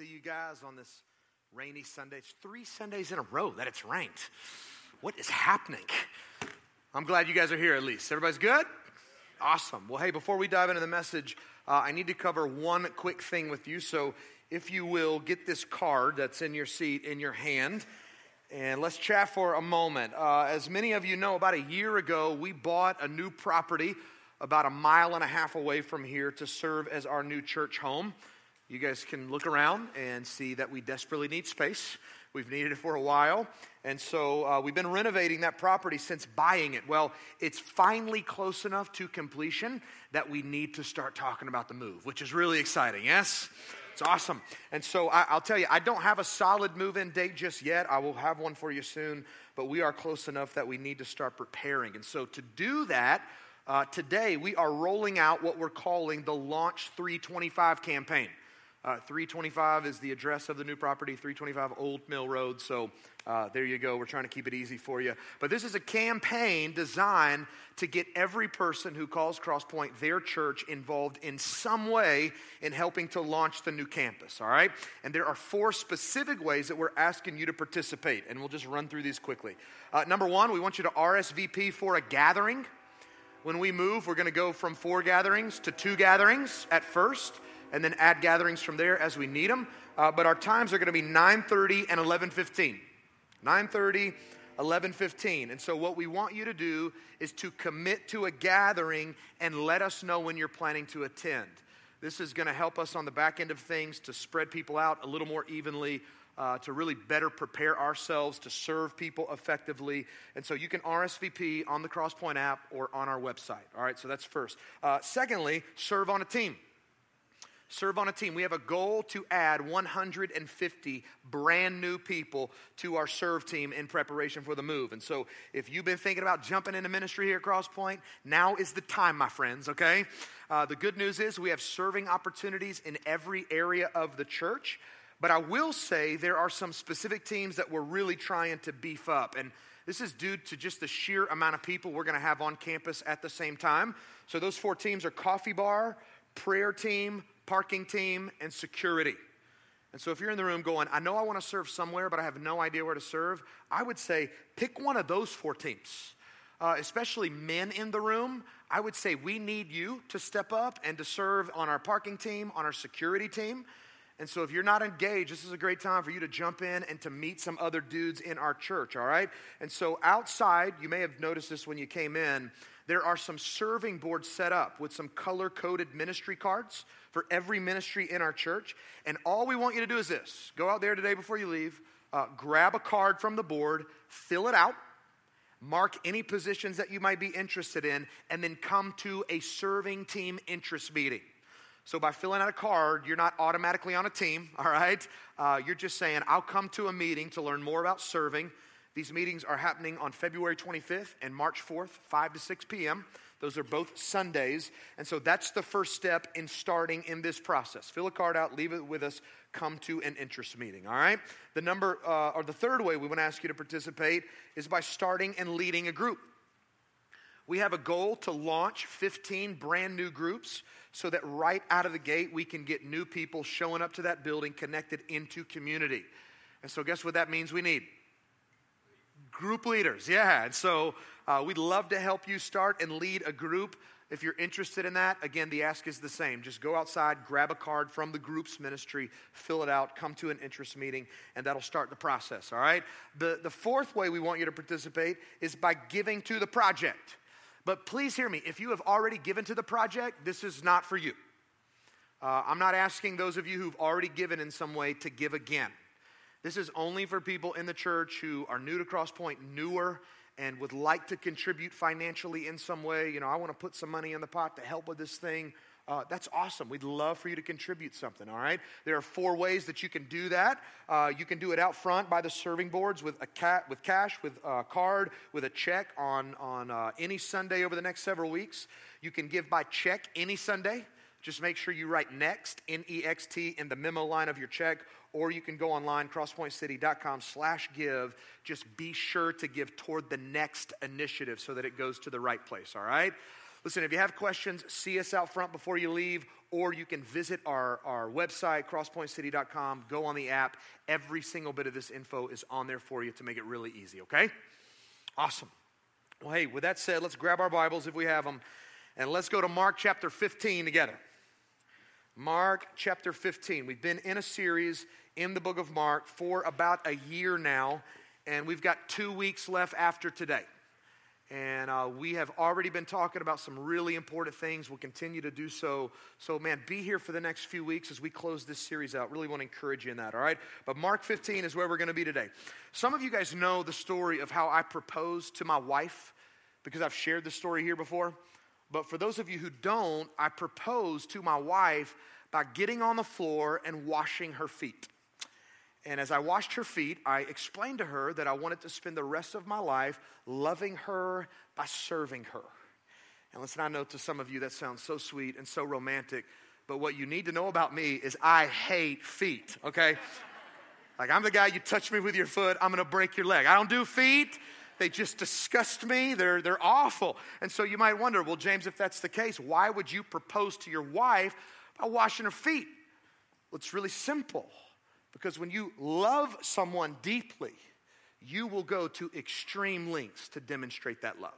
See you guys on this rainy Sunday. It's three Sundays in a row that it's rained. What is happening? I'm glad you guys are here at least. Everybody's good? Awesome. Well, hey, before we dive into the message, uh, I need to cover one quick thing with you. So, if you will, get this card that's in your seat in your hand. And let's chat for a moment. Uh, as many of you know, about a year ago, we bought a new property about a mile and a half away from here to serve as our new church home. You guys can look around and see that we desperately need space. We've needed it for a while. And so uh, we've been renovating that property since buying it. Well, it's finally close enough to completion that we need to start talking about the move, which is really exciting, yes? It's awesome. And so I, will tell you, I don't have a solid move in date just yet. I will have one for you soon, but we are close enough that we need to start preparing. And so to do that, uh, today we are rolling out what we're calling the Launch 325 campaign. Uh, 325 is the address of the new property, 325 Old Mill Road. So uh, there you go. We're trying to keep it easy for you. But this is a campaign designed to get every person who calls Crosspoint their church involved in some way in helping to launch the new campus. All right? And there are four specific ways that we're asking you to participate. And we'll just run through these quickly. Uh, number one, we want you to RSVP for a gathering. When we move, we're going to go from four gatherings to two gatherings at first and then add gatherings from there as we need them. Uh, but our times are going to be 9.30 and 11.15. 9.30, 11.15. And so what we want you to do is to commit to a gathering and let us know when you're planning to attend. This is going to help us on the back end of things to spread people out a little more evenly, uh, to really better prepare ourselves to serve people effectively. And so you can RSVP on the Crosspoint app or on our website. All right, so that's first. Uh, secondly, serve on a team serve on a team. We have a goal to add 150 brand new people to our serve team in preparation for the move. And so, if you've been thinking about jumping into ministry here at Crosspoint, now is the time, my friends, okay? Uh, the good news is we have serving opportunities in every area of the church. But I will say there are some specific teams that we're really trying to beef up. And this is due to just the sheer amount of people we're going to have on campus at the same time. So, those four teams are coffee bar, prayer team, parking team, and security. And so, if you're in the room going, I know I want to serve somewhere, but I have no idea where to serve, I would say pick one of those four teams. Uh, especially men in the room, I would say we need you to step up and to serve on our parking team, on our security team. And so, if you're not engaged, this is a great time for you to jump in and to meet some other dudes in our church, all right? And so, outside, you may have noticed this when you came in, there are some serving boards set up with some color coded ministry cards for every ministry in our church. And all we want you to do is this go out there today before you leave, uh, grab a card from the board, fill it out, mark any positions that you might be interested in, and then come to a serving team interest meeting. So, by filling out a card, you're not automatically on a team, all right? Uh, you're just saying, I'll come to a meeting to learn more about serving. These meetings are happening on February 25th and March 4th, 5 to 6 p.m. Those are both Sundays. And so that's the first step in starting in this process. Fill a card out, leave it with us, come to an interest meeting, all right? The number, uh, or the third way we want to ask you to participate is by starting and leading a group. We have a goal to launch 15 brand new groups so that right out of the gate we can get new people showing up to that building connected into community. And so, guess what that means we need? Group leaders, yeah. And so uh, we'd love to help you start and lead a group. If you're interested in that, again, the ask is the same. Just go outside, grab a card from the group's ministry, fill it out, come to an interest meeting, and that'll start the process, all right? The, the fourth way we want you to participate is by giving to the project. But please hear me if you have already given to the project, this is not for you. Uh, I'm not asking those of you who've already given in some way to give again. This is only for people in the church who are new to Crosspoint, newer, and would like to contribute financially in some way, you know, I want to put some money in the pot to help with this thing. Uh, that's awesome. We'd love for you to contribute something, all right? There are four ways that you can do that. Uh, you can do it out front by the serving boards with, a cat, with cash, with a card, with a check on, on uh, any Sunday over the next several weeks. You can give by check any Sunday. Just make sure you write next, N E X T, in the memo line of your check, or you can go online, crosspointcity.com slash give. Just be sure to give toward the next initiative so that it goes to the right place, all right? Listen, if you have questions, see us out front before you leave, or you can visit our, our website, crosspointcity.com, go on the app. Every single bit of this info is on there for you to make it really easy, okay? Awesome. Well, hey, with that said, let's grab our Bibles if we have them, and let's go to Mark chapter 15 together. Mark chapter 15. We've been in a series in the book of Mark for about a year now, and we've got two weeks left after today. And uh, we have already been talking about some really important things. We'll continue to do so. So, man, be here for the next few weeks as we close this series out. Really want to encourage you in that, all right? But Mark 15 is where we're going to be today. Some of you guys know the story of how I proposed to my wife because I've shared the story here before. But for those of you who don't, I proposed to my wife by getting on the floor and washing her feet. And as I washed her feet, I explained to her that I wanted to spend the rest of my life loving her by serving her. And listen, I know to some of you that sounds so sweet and so romantic, but what you need to know about me is I hate feet, okay? Like, I'm the guy, you touch me with your foot, I'm gonna break your leg. I don't do feet. They just disgust me. They're, they're awful. And so you might wonder, well, James, if that's the case, why would you propose to your wife by washing her feet? Well, it's really simple. Because when you love someone deeply, you will go to extreme lengths to demonstrate that love.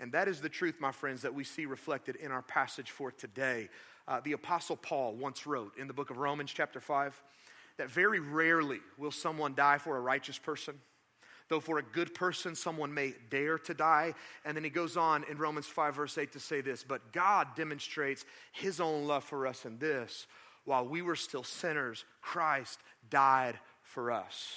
And that is the truth, my friends, that we see reflected in our passage for today. Uh, the Apostle Paul once wrote in the book of Romans, chapter 5, that very rarely will someone die for a righteous person, though for a good person, someone may dare to die. And then he goes on in Romans 5, verse 8 to say this But God demonstrates his own love for us in this while we were still sinners, Christ died for us.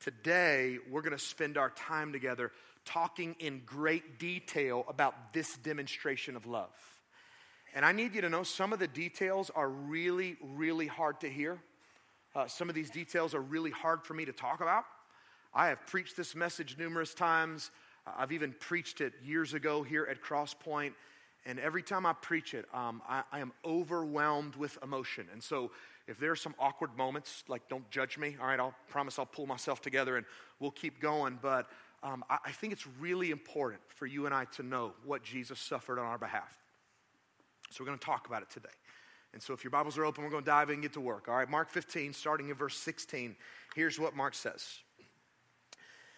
Today, we're going to spend our time together talking in great detail about this demonstration of love. And I need you to know some of the details are really, really hard to hear. Uh, some of these details are really hard for me to talk about. I have preached this message numerous times. I've even preached it years ago here at Crosspoint. And every time I preach it, um, I, I, am overwhelmed with emotion. And so, if there are some awkward moments, like don't judge me, all right, I'll promise I'll pull myself together and we'll keep going. But um, I, I think it's really important for you and I to know what Jesus suffered on our behalf. So, we're going to talk about it today. And so, if your Bibles are open, we're going to dive in and get to work. All right, Mark 15, starting in verse 16, here's what Mark says.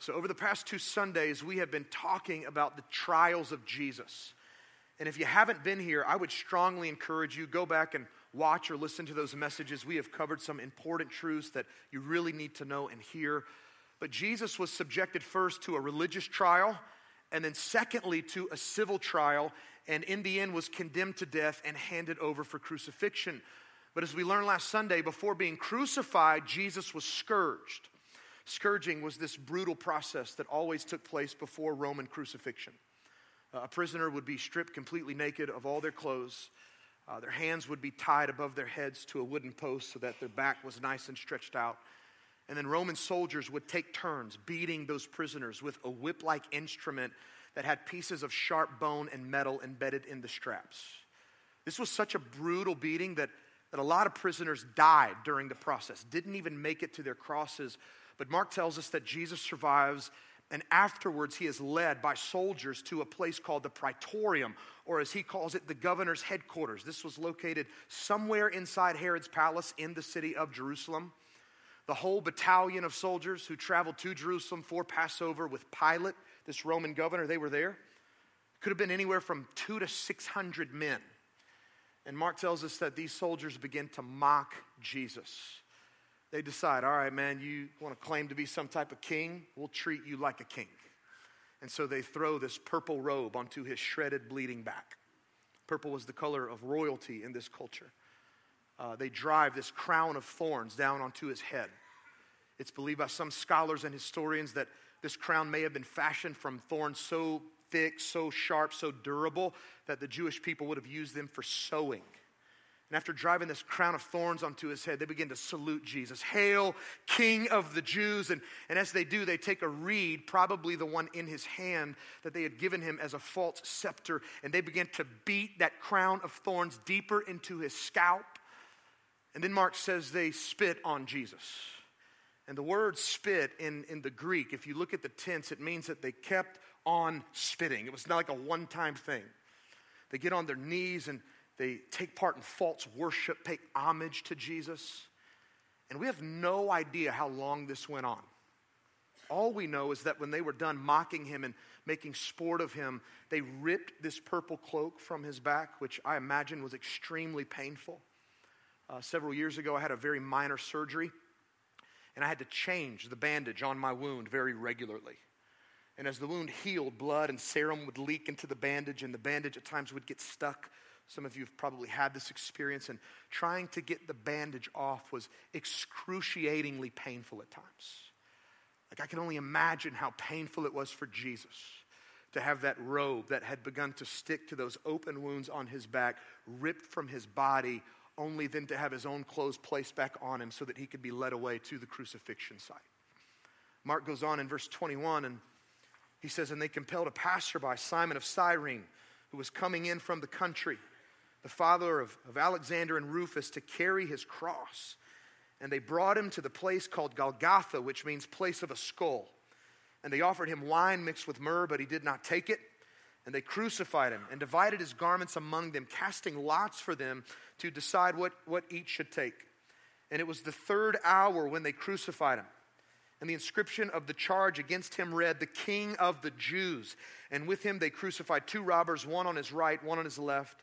So, over the past two Sundays, we have been talking about the trials of Jesus. And if you haven't been here, I would strongly encourage you go back and watch or listen to those messages. We have covered some important truths that you really need to know and hear. But Jesus was subjected first to a religious trial and then secondly to a civil trial and in the end was condemned to death and handed over for crucifixion. But as we learned last Sunday, before being crucified, Jesus was scourged. Scourging was this brutal process that always took place before Roman crucifixion. Uh, a prisoner would be stripped completely naked of all their clothes. Uh, their hands would be tied above their heads to a wooden post so that their back was nice and stretched out. And then Roman soldiers would take turns beating those prisoners with a whip like instrument that had pieces of sharp bone and metal embedded in the straps. This was such a brutal beating that, that a lot of prisoners died during the process, didn't even make it to their crosses. But Mark tells us that Jesus survives and afterwards, he is led by soldiers to a place called the Praetorium, or as he calls it, the governor's headquarters. This was located somewhere inside Herod's palace in the city of Jerusalem. The whole battalion of soldiers who traveled to Jerusalem for Passover with Pilate, this Roman governor, they were there. Could have been anywhere from two to 600 men. And Mark tells us that these soldiers begin to mock Jesus they decide, all right, man, you want to claim to be some type of king? We'll treat you like a king. And so they throw this purple robe onto his shredded, bleeding back. Purple was the color of royalty in this culture. Uh, they drive this crown of thorns down onto his head. It's believed by some scholars and historians that this crown may have been fashioned from thorns so thick, so sharp, so durable that the Jewish people would have used them for sewing. And after driving this crown of thorns onto his head, they begin to salute Jesus. Hail, King of the Jews. And, and as they do, they take a reed, probably the one in his hand that they had given him as a false scepter, and they begin to beat that crown of thorns deeper into his scalp. And then Mark says they spit on Jesus. And the word spit in, in the Greek, if you look at the tense, it means that they kept on spitting. It was not like a one time thing. They get on their knees and they take part in false worship, pay homage to Jesus. And we have no idea how long this went on. All we know is that when they were done mocking him and making sport of him, they ripped this purple cloak from his back, which I imagine was extremely painful. Uh, several years ago, I had a very minor surgery, and I had to change the bandage on my wound very regularly. And as the wound healed, blood and serum would leak into the bandage, and the bandage at times would get stuck some of you have probably had this experience, and trying to get the bandage off was excruciatingly painful at times. Like, I can only imagine how painful it was for Jesus to have that robe that had begun to stick to those open wounds on his back ripped from his body, only then to have his own clothes placed back on him so that he could be led away to the crucifixion site. Mark goes on in verse 21 and he says, And they compelled a passerby, Simon of Cyrene, who was coming in from the country the father of, of Alexander and Rufus, to carry his cross. And they brought him to the place called Golgotha, which means place of a skull. And they offered him wine mixed with myrrh, but he did not take it. And they crucified him and divided his garments among them, casting lots for them to decide what, what each should take. And it was the third hour when they crucified him. And the inscription of the charge against him read, The King of the Jews. And with him they crucified two robbers, one on his right, one on his left.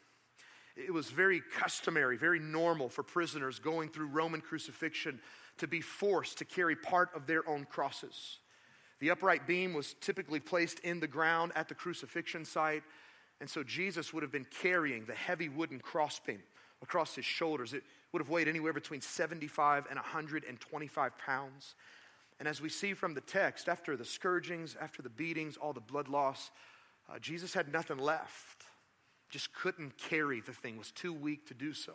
It was very customary, very normal for prisoners going through Roman crucifixion to be forced to carry part of their own crosses. The upright beam was typically placed in the ground at the crucifixion site, and so Jesus would have been carrying the heavy wooden crossbeam across his shoulders. It would have weighed anywhere between 75 and 125 pounds. And as we see from the text, after the scourgings, after the beatings, all the blood loss, uh, Jesus had nothing left just couldn't carry the thing, was too weak to do so.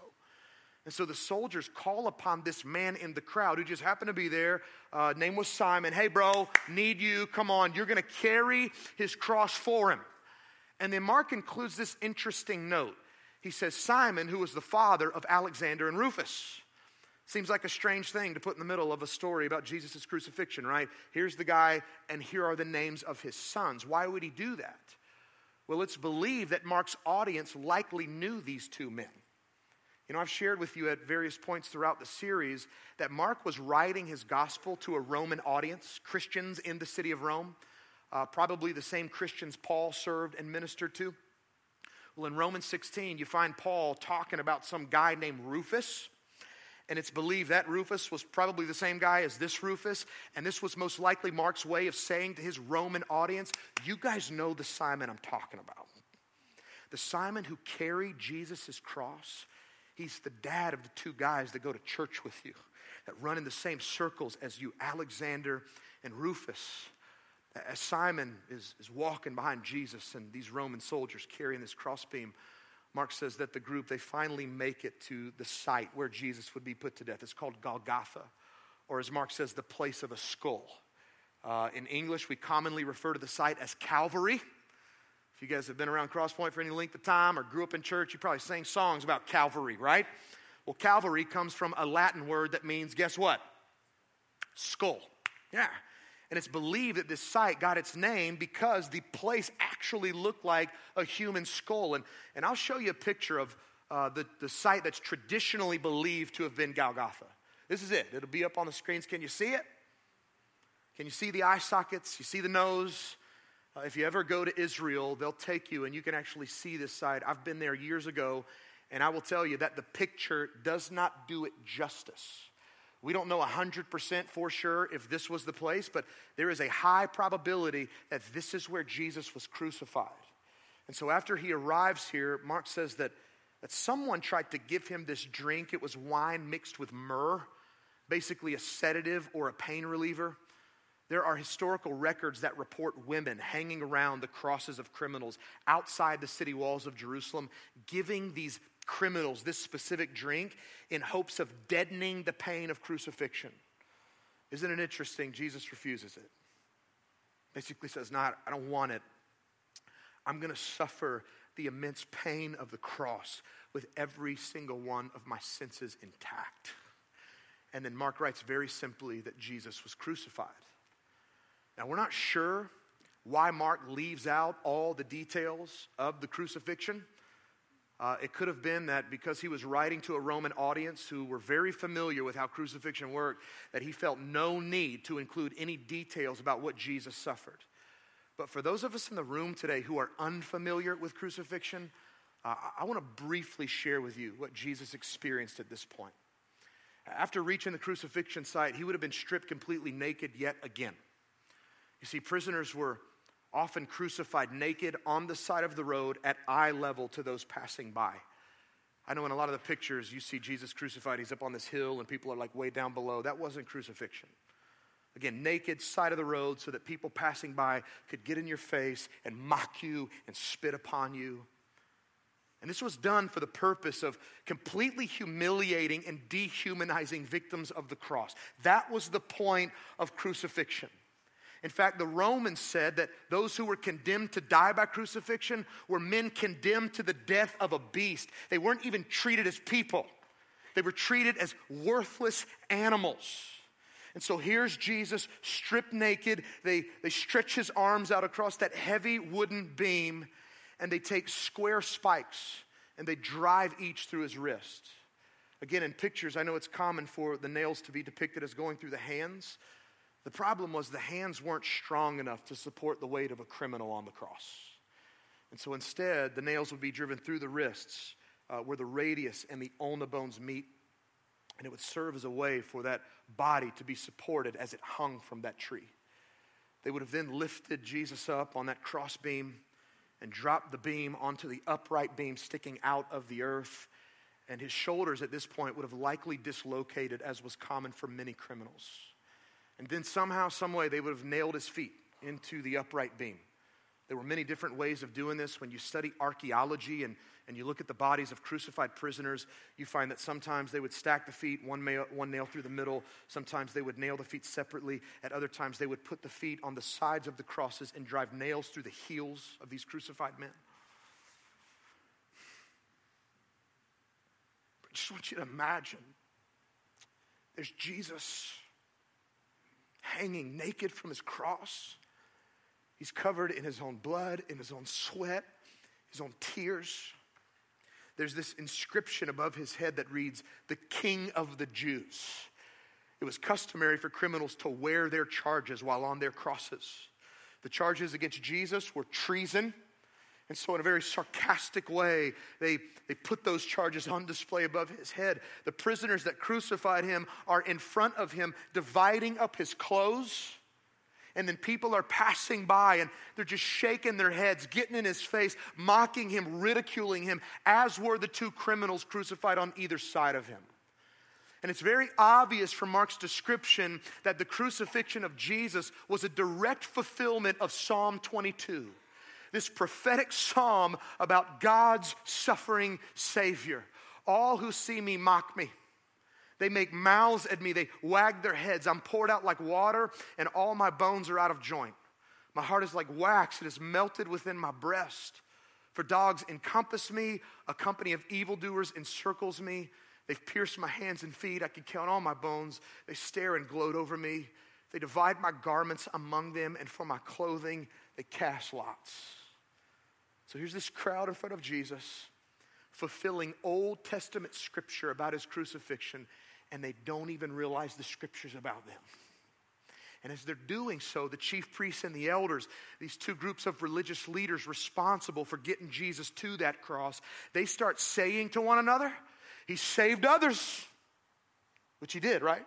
And so the soldiers call upon this man in the crowd who just happened to be there. Uh, name was Simon. Hey, bro, need you. Come on. You're going to carry his cross for him. And then Mark includes this interesting note. He says, Simon, who was the father of Alexander and Rufus. Seems like a strange thing to put in the middle of a story about Jesus' crucifixion, right? Here's the guy, and here are the names of his sons. Why would he do that? Well, it's believed that Mark's audience likely knew these two men. You know, I've shared with you at various points throughout the series that Mark was writing his gospel to a Roman audience, Christians in the city of Rome, uh, probably the same Christians Paul served and ministered to. Well, in Romans 16, you find Paul talking about some guy named Rufus and it's believed that Rufus was probably the same guy as this Rufus. And this was most likely Mark's way of saying to his Roman audience, You guys know the Simon I'm talking about. The Simon who carried Jesus' cross. He's the dad of the two guys that go to church with you, that run in the same circles as you, Alexander and Rufus. As Simon is, is walking behind Jesus and these Roman soldiers carrying this crossbeam, Mark says that the group, they finally make it to the site where Jesus would be put to death. It's called Golgotha, or as Mark says, the place of a skull. Uh, in English, we commonly refer to the site as Calvary. If you guys have been around Crosspoint for any length of time or grew up in church, you probably sang songs about Calvary, right? Well, Calvary comes from a Latin word that means, guess what? Skull. Yeah. And it's believed that this site got its name because the place actually looked like a human skull. And, and I'll show you a picture of uh, the, the site that's traditionally believed to have been Golgotha. This is it. It'll be up on the screens. Can you see it? Can you see the eye sockets? You see the nose? Uh, if you ever go to Israel, they'll take you and you can actually see this site. I've been there years ago, and I will tell you that the picture does not do it justice. We don't know 100% for sure if this was the place, but there is a high probability that this is where Jesus was crucified. And so after he arrives here, Mark says that, that someone tried to give him this drink. It was wine mixed with myrrh, basically a sedative or a pain reliever. There are historical records that report women hanging around the crosses of criminals outside the city walls of Jerusalem, giving these criminals this specific drink in hopes of deadening the pain of crucifixion. Isn't it interesting? Jesus refuses it. Basically says, Not, I don't want it. I'm going to suffer the immense pain of the cross with every single one of my senses intact. And then Mark writes very simply that Jesus was crucified. Now, we're not sure why Mark leaves out all the details of the crucifixion. Uh, it could have been that because he was writing to a Roman audience who were very familiar with how crucifixion worked, that he felt no need to include any details about what Jesus suffered. But for those of us in the room today who are unfamiliar with crucifixion, uh, I want to briefly share with you what Jesus experienced at this point. After reaching the crucifixion site, he would have been stripped completely naked yet again. You see, prisoners were often crucified naked on the side of the road at eye level to those passing by. I know in a lot of the pictures you see Jesus crucified, he's up on this hill and people are like way down below. That wasn't crucifixion. Again, naked, side of the road, so that people passing by could get in your face and mock you and spit upon you. And this was done for the purpose of completely humiliating and dehumanizing victims of the cross. That was the point of crucifixion. In fact, the Romans said that those who were condemned to die by crucifixion were men condemned to the death of a beast. They weren't even treated as people, they were treated as worthless animals. And so here's Jesus stripped naked. They, they stretch his arms out across that heavy wooden beam and they take square spikes and they drive each through his wrist. Again, in pictures, I know it's common for the nails to be depicted as going through the hands. The problem was the hands weren't strong enough to support the weight of a criminal on the cross. And so instead, the nails would be driven through the wrists uh, where the radius and the ulna bones meet and it would serve as a way for that body to be supported as it hung from that tree. They would have then lifted Jesus up on that cross beam and dropped the beam onto the upright beam sticking out of the earth. And his shoulders at this point would have likely dislocated, as was common for many criminals. And then somehow, someway, they would have nailed his feet into the upright beam. There were many different ways of doing this. When you study archaeology and and you look at the bodies of crucified prisoners, you find that sometimes they would stack the feet, one, nail, one nail through the middle. Sometimes they would nail the feet separately. At other times, they would put the feet on the sides of the crosses and drive nails through the heels of these crucified men. I just want you to imagine there's Jesus hanging naked from his cross. He's covered in his own blood, in his own sweat, his own tears there's this inscription above his head that reads, The King of the Jews. It was customary for criminals to wear their charges while on their crosses. The charges against Jesus were treason. And so, in a very sarcastic way, they, they put those charges on display above his head. The prisoners that crucified him are in front of him, dividing up his clothes and then people are passing by and they're just shaking their heads, getting in his face, mocking him, ridiculing him, as were the two criminals crucified on either side of him. And it's very obvious from Mark's description that the crucifixion of Jesus was a direct fulfillment of Psalm 22, this prophetic psalm about God's suffering Savior. All who see me mock me. They make mouths at me. They wag their heads. I'm poured out like water, and all my bones are out of joint. My heart is like wax, it is melted within my breast. For dogs encompass me, a company of evildoers encircles me. They've pierced my hands and feet. I can count all my bones. They stare and gloat over me. They divide my garments among them, and for my clothing, they cast lots. So here's this crowd in front of Jesus, fulfilling Old Testament scripture about his crucifixion and they don't even realize the scriptures about them. And as they're doing so, the chief priests and the elders, these two groups of religious leaders responsible for getting Jesus to that cross, they start saying to one another, He saved others, which He did, right?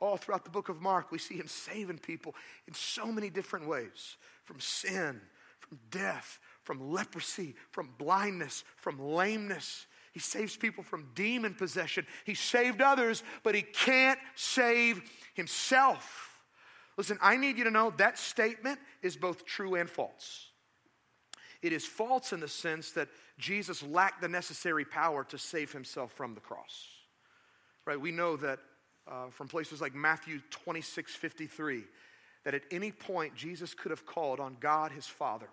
All throughout the book of Mark, we see Him saving people in so many different ways from sin, from death, from leprosy, from blindness, from lameness. He saves people from demon possession. He saved others, but he can't save himself. Listen, I need you to know that statement is both true and false. It is false in the sense that Jesus lacked the necessary power to save himself from the cross. Right? We know that uh, from places like Matthew 26 53, that at any point Jesus could have called on God his Father,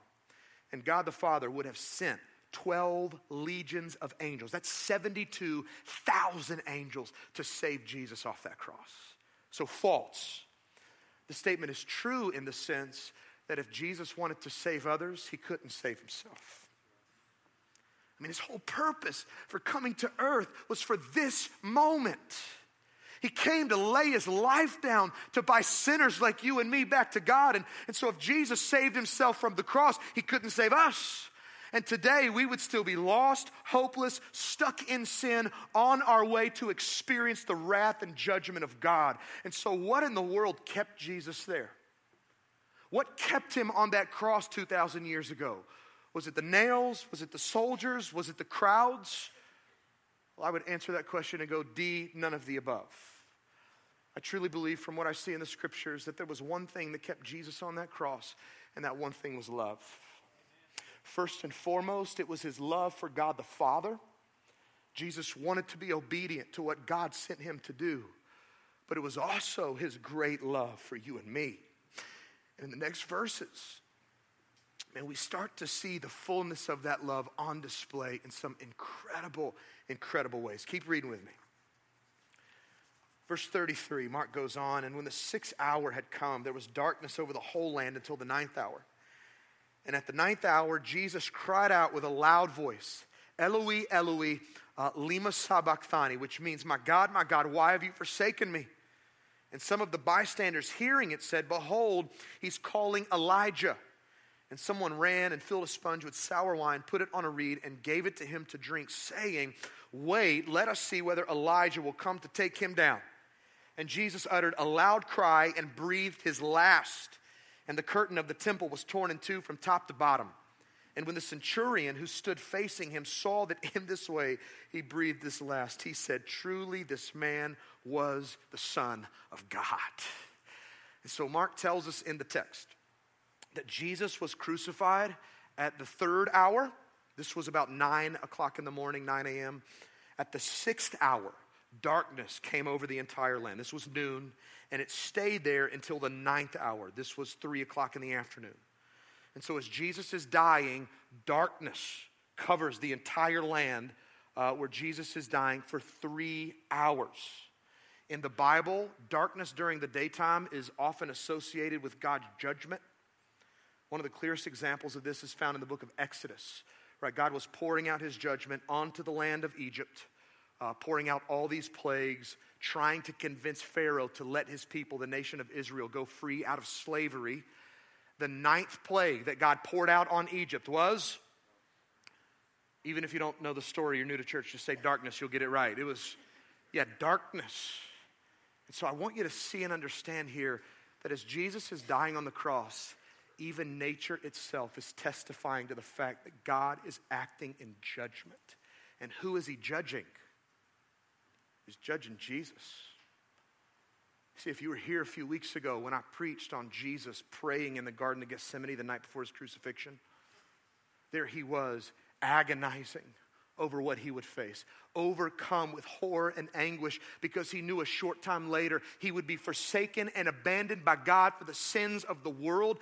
and God the Father would have sent 12 legions of angels. That's 72,000 angels to save Jesus off that cross. So, false. The statement is true in the sense that if Jesus wanted to save others, he couldn't save himself. I mean, his whole purpose for coming to earth was for this moment. He came to lay his life down to buy sinners like you and me back to God. And, and so, if Jesus saved himself from the cross, he couldn't save us. And today we would still be lost, hopeless, stuck in sin, on our way to experience the wrath and judgment of God. And so, what in the world kept Jesus there? What kept him on that cross 2,000 years ago? Was it the nails? Was it the soldiers? Was it the crowds? Well, I would answer that question and go D, none of the above. I truly believe from what I see in the scriptures that there was one thing that kept Jesus on that cross, and that one thing was love. First and foremost, it was his love for God the Father. Jesus wanted to be obedient to what God sent him to do, but it was also his great love for you and me. And in the next verses, and we start to see the fullness of that love on display in some incredible, incredible ways. Keep reading with me. Verse 33, Mark goes on, and when the sixth hour had come, there was darkness over the whole land until the ninth hour. And at the ninth hour, Jesus cried out with a loud voice, Eloi, Eloi, uh, lema sabachthani, which means, My God, my God, why have you forsaken me? And some of the bystanders hearing it said, Behold, he's calling Elijah. And someone ran and filled a sponge with sour wine, put it on a reed, and gave it to him to drink, saying, Wait, let us see whether Elijah will come to take him down. And Jesus uttered a loud cry and breathed his last and the curtain of the temple was torn in two from top to bottom. And when the centurion who stood facing him saw that in this way he breathed this last, he said, Truly, this man was the Son of God. And so Mark tells us in the text that Jesus was crucified at the third hour. This was about 9 o'clock in the morning, 9 a.m. At the sixth hour, darkness came over the entire land. This was noon and it stayed there until the ninth hour. This was three o'clock in the afternoon. And so, as Jesus is dying, darkness covers the entire land uh, where Jesus is dying for three hours. In the Bible, darkness during the daytime is often associated with God's judgment. One of the clearest examples of this is found in the book of Exodus. Right, God was pouring out his judgment onto the land of Egypt, uh, pouring out all these plagues, trying to convince Pharaoh to let his people, the nation of Israel, go free out of slavery. The ninth plague that God poured out on Egypt was, even if you don't know the story, you're new to church, just say darkness, you'll get it right. It was, yeah, darkness. And so I want you to see and understand here that as Jesus is dying on the cross, even nature itself is testifying to the fact that God is acting in judgment. And who is he judging? He's judging Jesus. See, if you were here a few weeks ago when I preached on Jesus praying in the Garden of Gethsemane the night before his crucifixion, there he was agonizing over what he would face, overcome with horror and anguish because he knew a short time later he would be forsaken and abandoned by God for the sins of the world.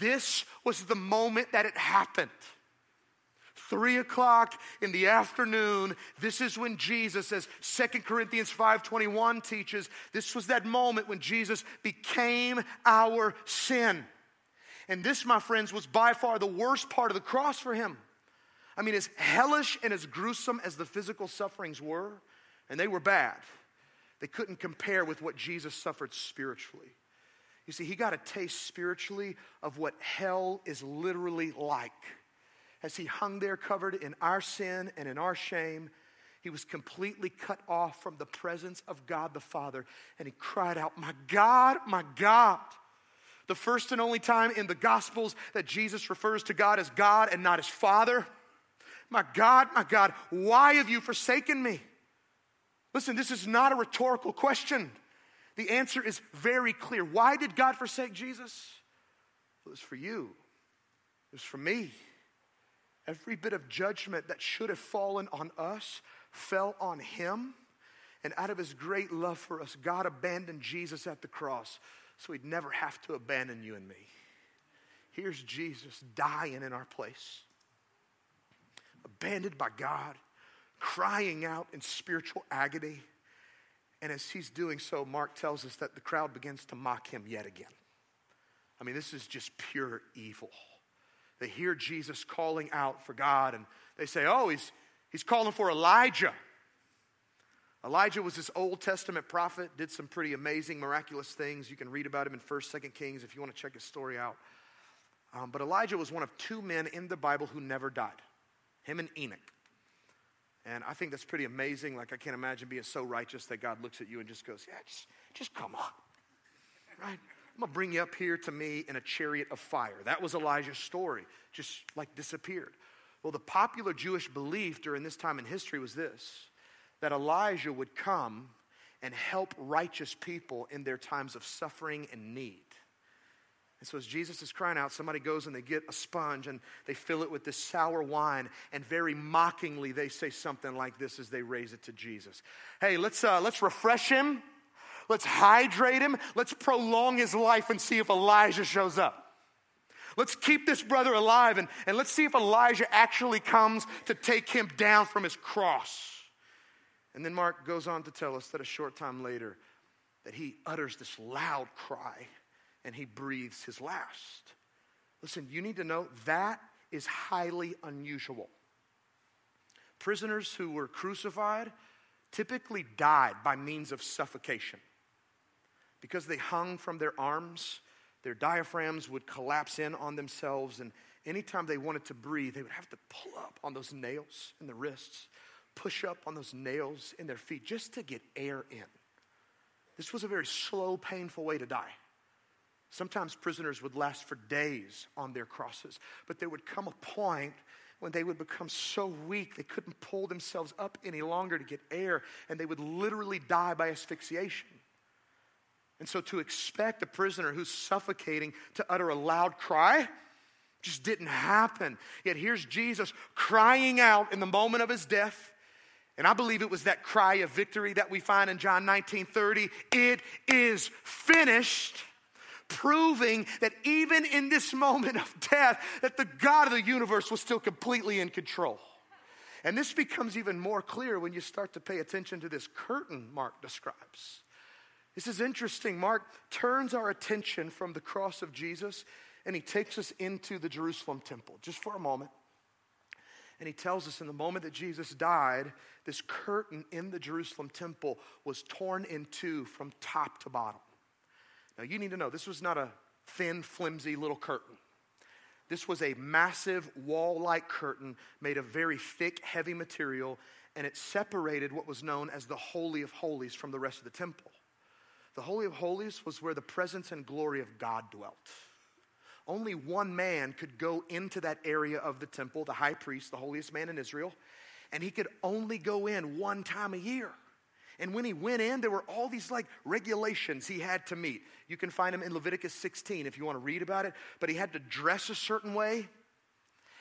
This was the moment that it happened three o'clock in the afternoon this is when jesus as 2 corinthians 5.21 teaches this was that moment when jesus became our sin. And this my friends was by far the worst part of the cross for him. I mean as hellish and as gruesome as the physical sufferings were and they were bad they couldn't compare with what jesus suffered spiritually. You see, he got a taste spiritually of what hell is literally like. As he hung there covered in our sin and in our shame, he was completely cut off from the presence of God the Father. And he cried out, My God, my God. The first and only time in the Gospels that Jesus refers to God as God and not as Father. My God, my God, why have you forsaken me? Listen, this is not a rhetorical question. The answer is very clear. Why did God forsake Jesus? It was for you, it was for me. Every bit of judgment that should have fallen on us fell on him. And out of his great love for us, God abandoned Jesus at the cross so he'd never have to abandon you and me. Here's Jesus dying in our place, abandoned by God, crying out in spiritual agony. And as he's doing so, Mark tells us that the crowd begins to mock him yet again. I mean, this is just pure evil. They hear Jesus calling out for God and they say, Oh, he's, he's calling for Elijah. Elijah was this Old Testament prophet, did some pretty amazing, miraculous things. You can read about him in 1st, 2nd Kings if you want to check his story out. Um, but Elijah was one of two men in the Bible who never died him and Enoch. And I think that's pretty amazing. Like, I can't imagine being so righteous that God looks at you and just goes, Yeah, just, just come on. Right? I'm to bring you up here to me in a chariot of fire. That was Elijah's story, just like disappeared. Well, the popular Jewish belief during this time in history was this that Elijah would come and help righteous people in their times of suffering and need. And so, as Jesus is crying out, somebody goes and they get a sponge and they fill it with this sour wine, and very mockingly they say something like this as they raise it to Jesus Hey, let's, uh, let's refresh him, let's hydrate him, let's prolong his life and see if Elijah shows up. Let's keep this brother alive and, and let's see if Elijah actually comes to take him down from his cross. And then Mark goes on to tell us that a short time later, that he utters this loud cry and he breathes his last. Listen, you need to know that is highly unusual. Prisoners who were crucified typically died by means of suffocation. Because they hung from their arms, their diaphragms would collapse in on themselves, and anytime they wanted to breathe, they would have to pull up on those nails in the wrists, push up on those nails in their feet just to get air in. This was a very slow, painful way to die. Sometimes prisoners would last for days on their crosses, but there would come a point when they would become so weak they couldn't pull themselves up any longer to get air, and they would literally die by asphyxiation. And so, to expect a prisoner who's suffocating to utter a loud cry just didn't happen. Yet here's Jesus crying out in the moment of his death. And I believe it was that cry of victory that we find in John 19 30. It is finished proving that even in this moment of death that the god of the universe was still completely in control and this becomes even more clear when you start to pay attention to this curtain mark describes this is interesting mark turns our attention from the cross of jesus and he takes us into the jerusalem temple just for a moment and he tells us in the moment that Jesus died, this curtain in the Jerusalem temple was torn in two from top to bottom. Now, you need to know this was not a thin, flimsy little curtain. This was a massive wall like curtain made of very thick, heavy material, and it separated what was known as the Holy of Holies from the rest of the temple. The Holy of Holies was where the presence and glory of God dwelt. Only one man could go into that area of the temple, the high priest, the holiest man in Israel, and he could only go in one time a year. And when he went in, there were all these like regulations he had to meet. You can find them in Leviticus 16 if you want to read about it. But he had to dress a certain way,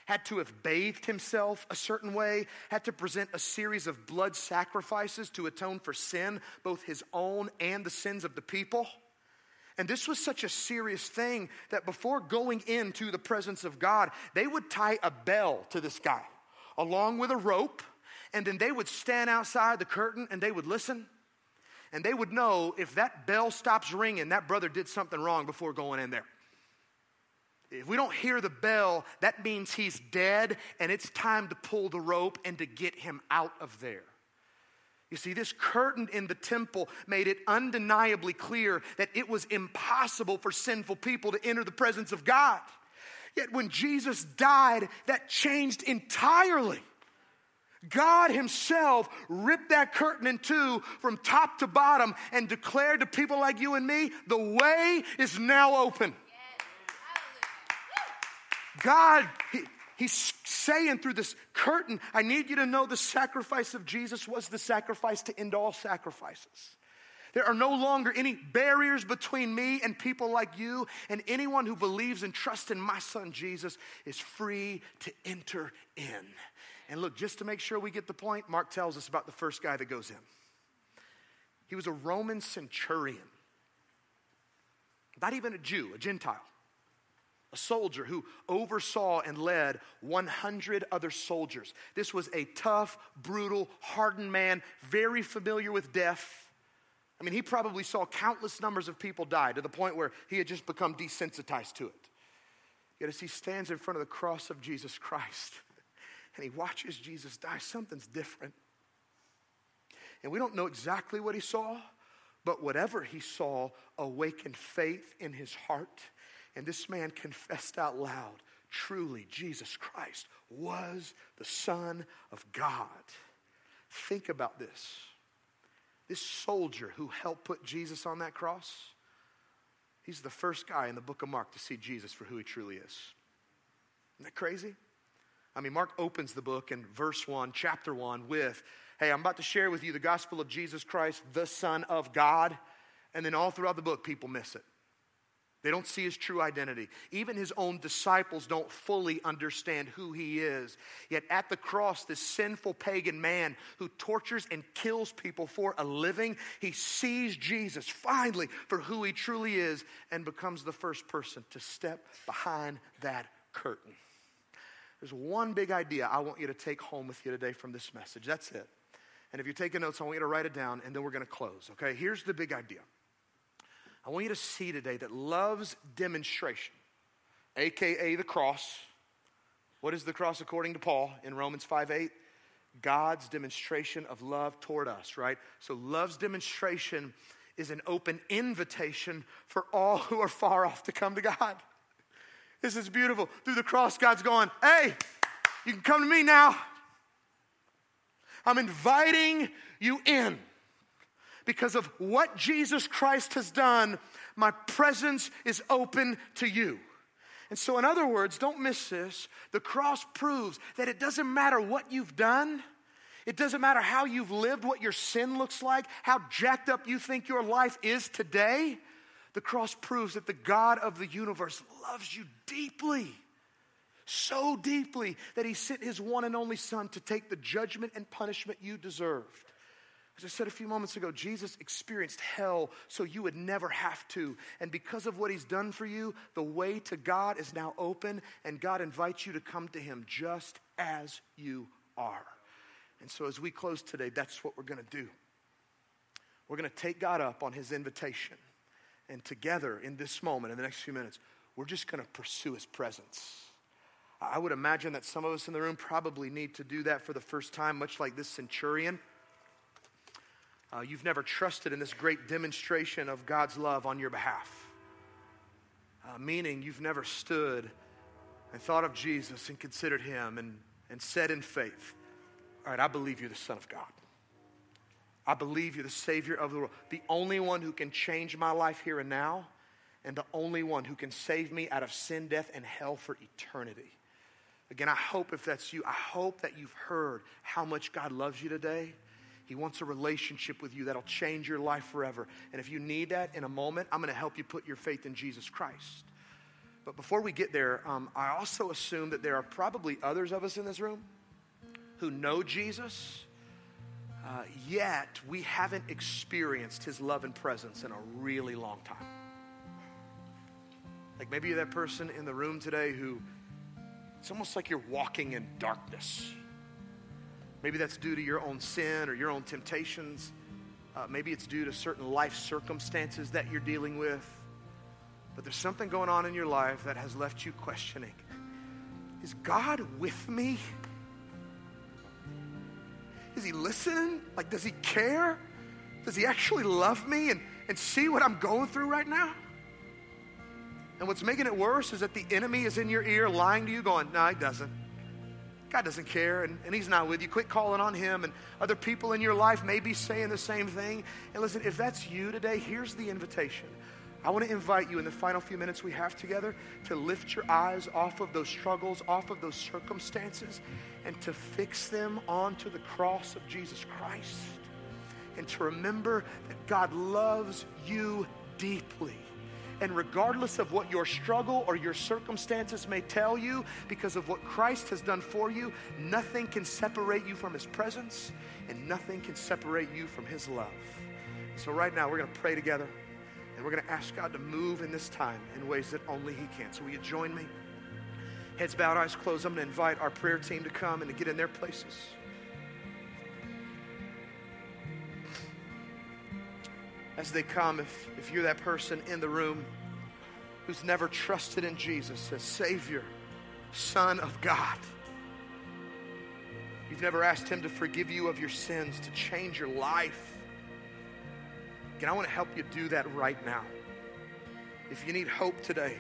had to have bathed himself a certain way, had to present a series of blood sacrifices to atone for sin, both his own and the sins of the people. And this was such a serious thing that before going into the presence of God, they would tie a bell to this guy along with a rope and then they would stand outside the curtain and they would listen. And they would know if that bell stops ringing, that brother did something wrong before going in there. If we don't hear the bell, that means he's dead and it's time to pull the rope and to get him out of there. You see, this curtain in the temple made it undeniably clear that it was impossible for sinful people to enter the presence of God. Yet when Jesus died, that changed entirely. God Himself ripped that curtain in two from top to bottom and declared to people like you and me, the way is now open. God, he, He's saying through this curtain, I need you to know the sacrifice of Jesus was the sacrifice to end all sacrifices. There are no longer any barriers between me and people like you, and anyone who believes and trusts in my son Jesus is free to enter in. And look, just to make sure we get the point, Mark tells us about the first guy that goes in. He was a Roman centurion, not even a Jew, a Gentile, a soldier who oversaw and led 100 other soldiers. This was a tough, brutal, hardened man, very familiar with death. I mean, he probably saw countless numbers of people die to the point where he had just become desensitized to it. Yet as he stands in front of the cross of Jesus Christ, and he watches Jesus die, something's different. And we don't know exactly what he saw, but whatever he saw awakened faith in his heart. And this man confessed out loud truly, Jesus Christ was the Son of God. Think about this. This soldier who helped put Jesus on that cross, he's the first guy in the book of Mark to see Jesus for who he truly is. Isn't that crazy? I mean, Mark opens the book in verse 1, chapter 1, with, Hey, I'm about to share with you the gospel of Jesus Christ, the Son of God. And then all throughout the book, people miss it. They don't see his true identity. Even his own disciples don't fully understand who he is. Yet at the cross, this sinful pagan man who tortures and kills people for a living, he sees Jesus finally for who he truly is and becomes the first person to step behind that curtain. There's one big idea I want you to take home with you today from this message. That's it. And if you're taking notes, I want you to write it down and then we're going to close, okay? Here's the big idea I want you to see today that love's demonstration, aka the cross, what is the cross according to Paul in Romans 5 8? God's demonstration of love toward us, right? So, love's demonstration is an open invitation for all who are far off to come to God. This is beautiful. Through the cross, God's going, hey, you can come to me now. I'm inviting you in. Because of what Jesus Christ has done, my presence is open to you. And so, in other words, don't miss this. The cross proves that it doesn't matter what you've done, it doesn't matter how you've lived, what your sin looks like, how jacked up you think your life is today. The cross proves that the God of the universe loves you deeply, so deeply that he sent his one and only Son to take the judgment and punishment you deserved. As I said a few moments ago, Jesus experienced hell so you would never have to. And because of what he's done for you, the way to God is now open, and God invites you to come to him just as you are. And so, as we close today, that's what we're going to do. We're going to take God up on his invitation. And together in this moment, in the next few minutes, we're just going to pursue his presence. I would imagine that some of us in the room probably need to do that for the first time, much like this centurion. Uh, you've never trusted in this great demonstration of God's love on your behalf. Uh, meaning, you've never stood and thought of Jesus and considered him and, and said in faith, All right, I believe you're the Son of God. I believe you're the Savior of the world, the only one who can change my life here and now, and the only one who can save me out of sin, death, and hell for eternity. Again, I hope if that's you, I hope that you've heard how much God loves you today. He wants a relationship with you that'll change your life forever. And if you need that in a moment, I'm going to help you put your faith in Jesus Christ. But before we get there, um, I also assume that there are probably others of us in this room who know Jesus uh, yet we haven't experienced his love and presence in a really long time. Like maybe you're that person in the room today who it's almost like you're walking in darkness. Maybe that's due to your own sin or your own temptations. Uh, maybe it's due to certain life circumstances that you're dealing with. But there's something going on in your life that has left you questioning Is God with me? is he listening? Like, does he care? Does he actually love me and, and see what I'm going through right now? And what's making it worse is that the enemy is in your ear lying to you, going, No, he doesn't. God doesn't care, and, and He's not with you. Quit calling on Him. And other people in your life may be saying the same thing. And listen, if that's you today, here's the invitation. I want to invite you in the final few minutes we have together to lift your eyes off of those struggles, off of those circumstances, and to fix them onto the cross of Jesus Christ. And to remember that God loves you deeply. And regardless of what your struggle or your circumstances may tell you, because of what Christ has done for you, nothing can separate you from His presence and nothing can separate you from His love. So, right now, we're going to pray together and we're going to ask God to move in this time in ways that only He can. So, will you join me? Heads bowed, eyes closed. I'm going to invite our prayer team to come and to get in their places. As they come, if, if you're that person in the room who's never trusted in Jesus as Savior, Son of God, you've never asked Him to forgive you of your sins, to change your life, again, I want to help you do that right now. If you need hope today,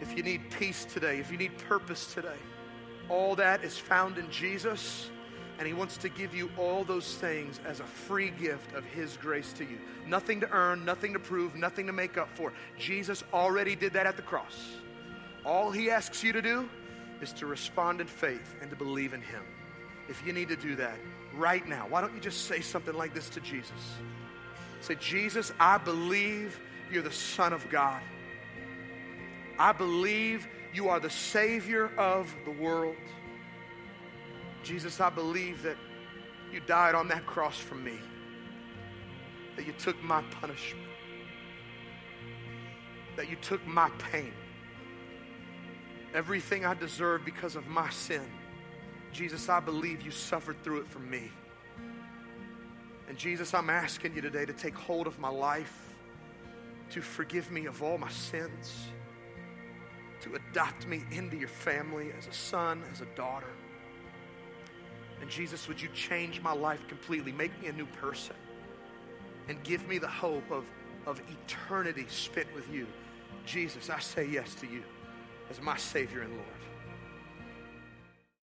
if you need peace today, if you need purpose today, all that is found in Jesus and He wants to give you all those things as a free gift of His grace to you. Nothing to earn, nothing to prove, nothing to make up for. Jesus already did that at the cross. All He asks you to do is to respond in faith and to believe in Him. If you need to do that right now, why don't you just say something like this to Jesus? Say, Jesus, I believe you're the Son of God. I believe you are the Savior of the world. Jesus, I believe that you died on that cross for me, that you took my punishment, that you took my pain, everything I deserve because of my sin. Jesus, I believe you suffered through it for me. And Jesus, I'm asking you today to take hold of my life, to forgive me of all my sins, to adopt me into your family as a son, as a daughter. And Jesus, would you change my life completely? Make me a new person. And give me the hope of, of eternity spent with you. Jesus, I say yes to you as my Savior and Lord.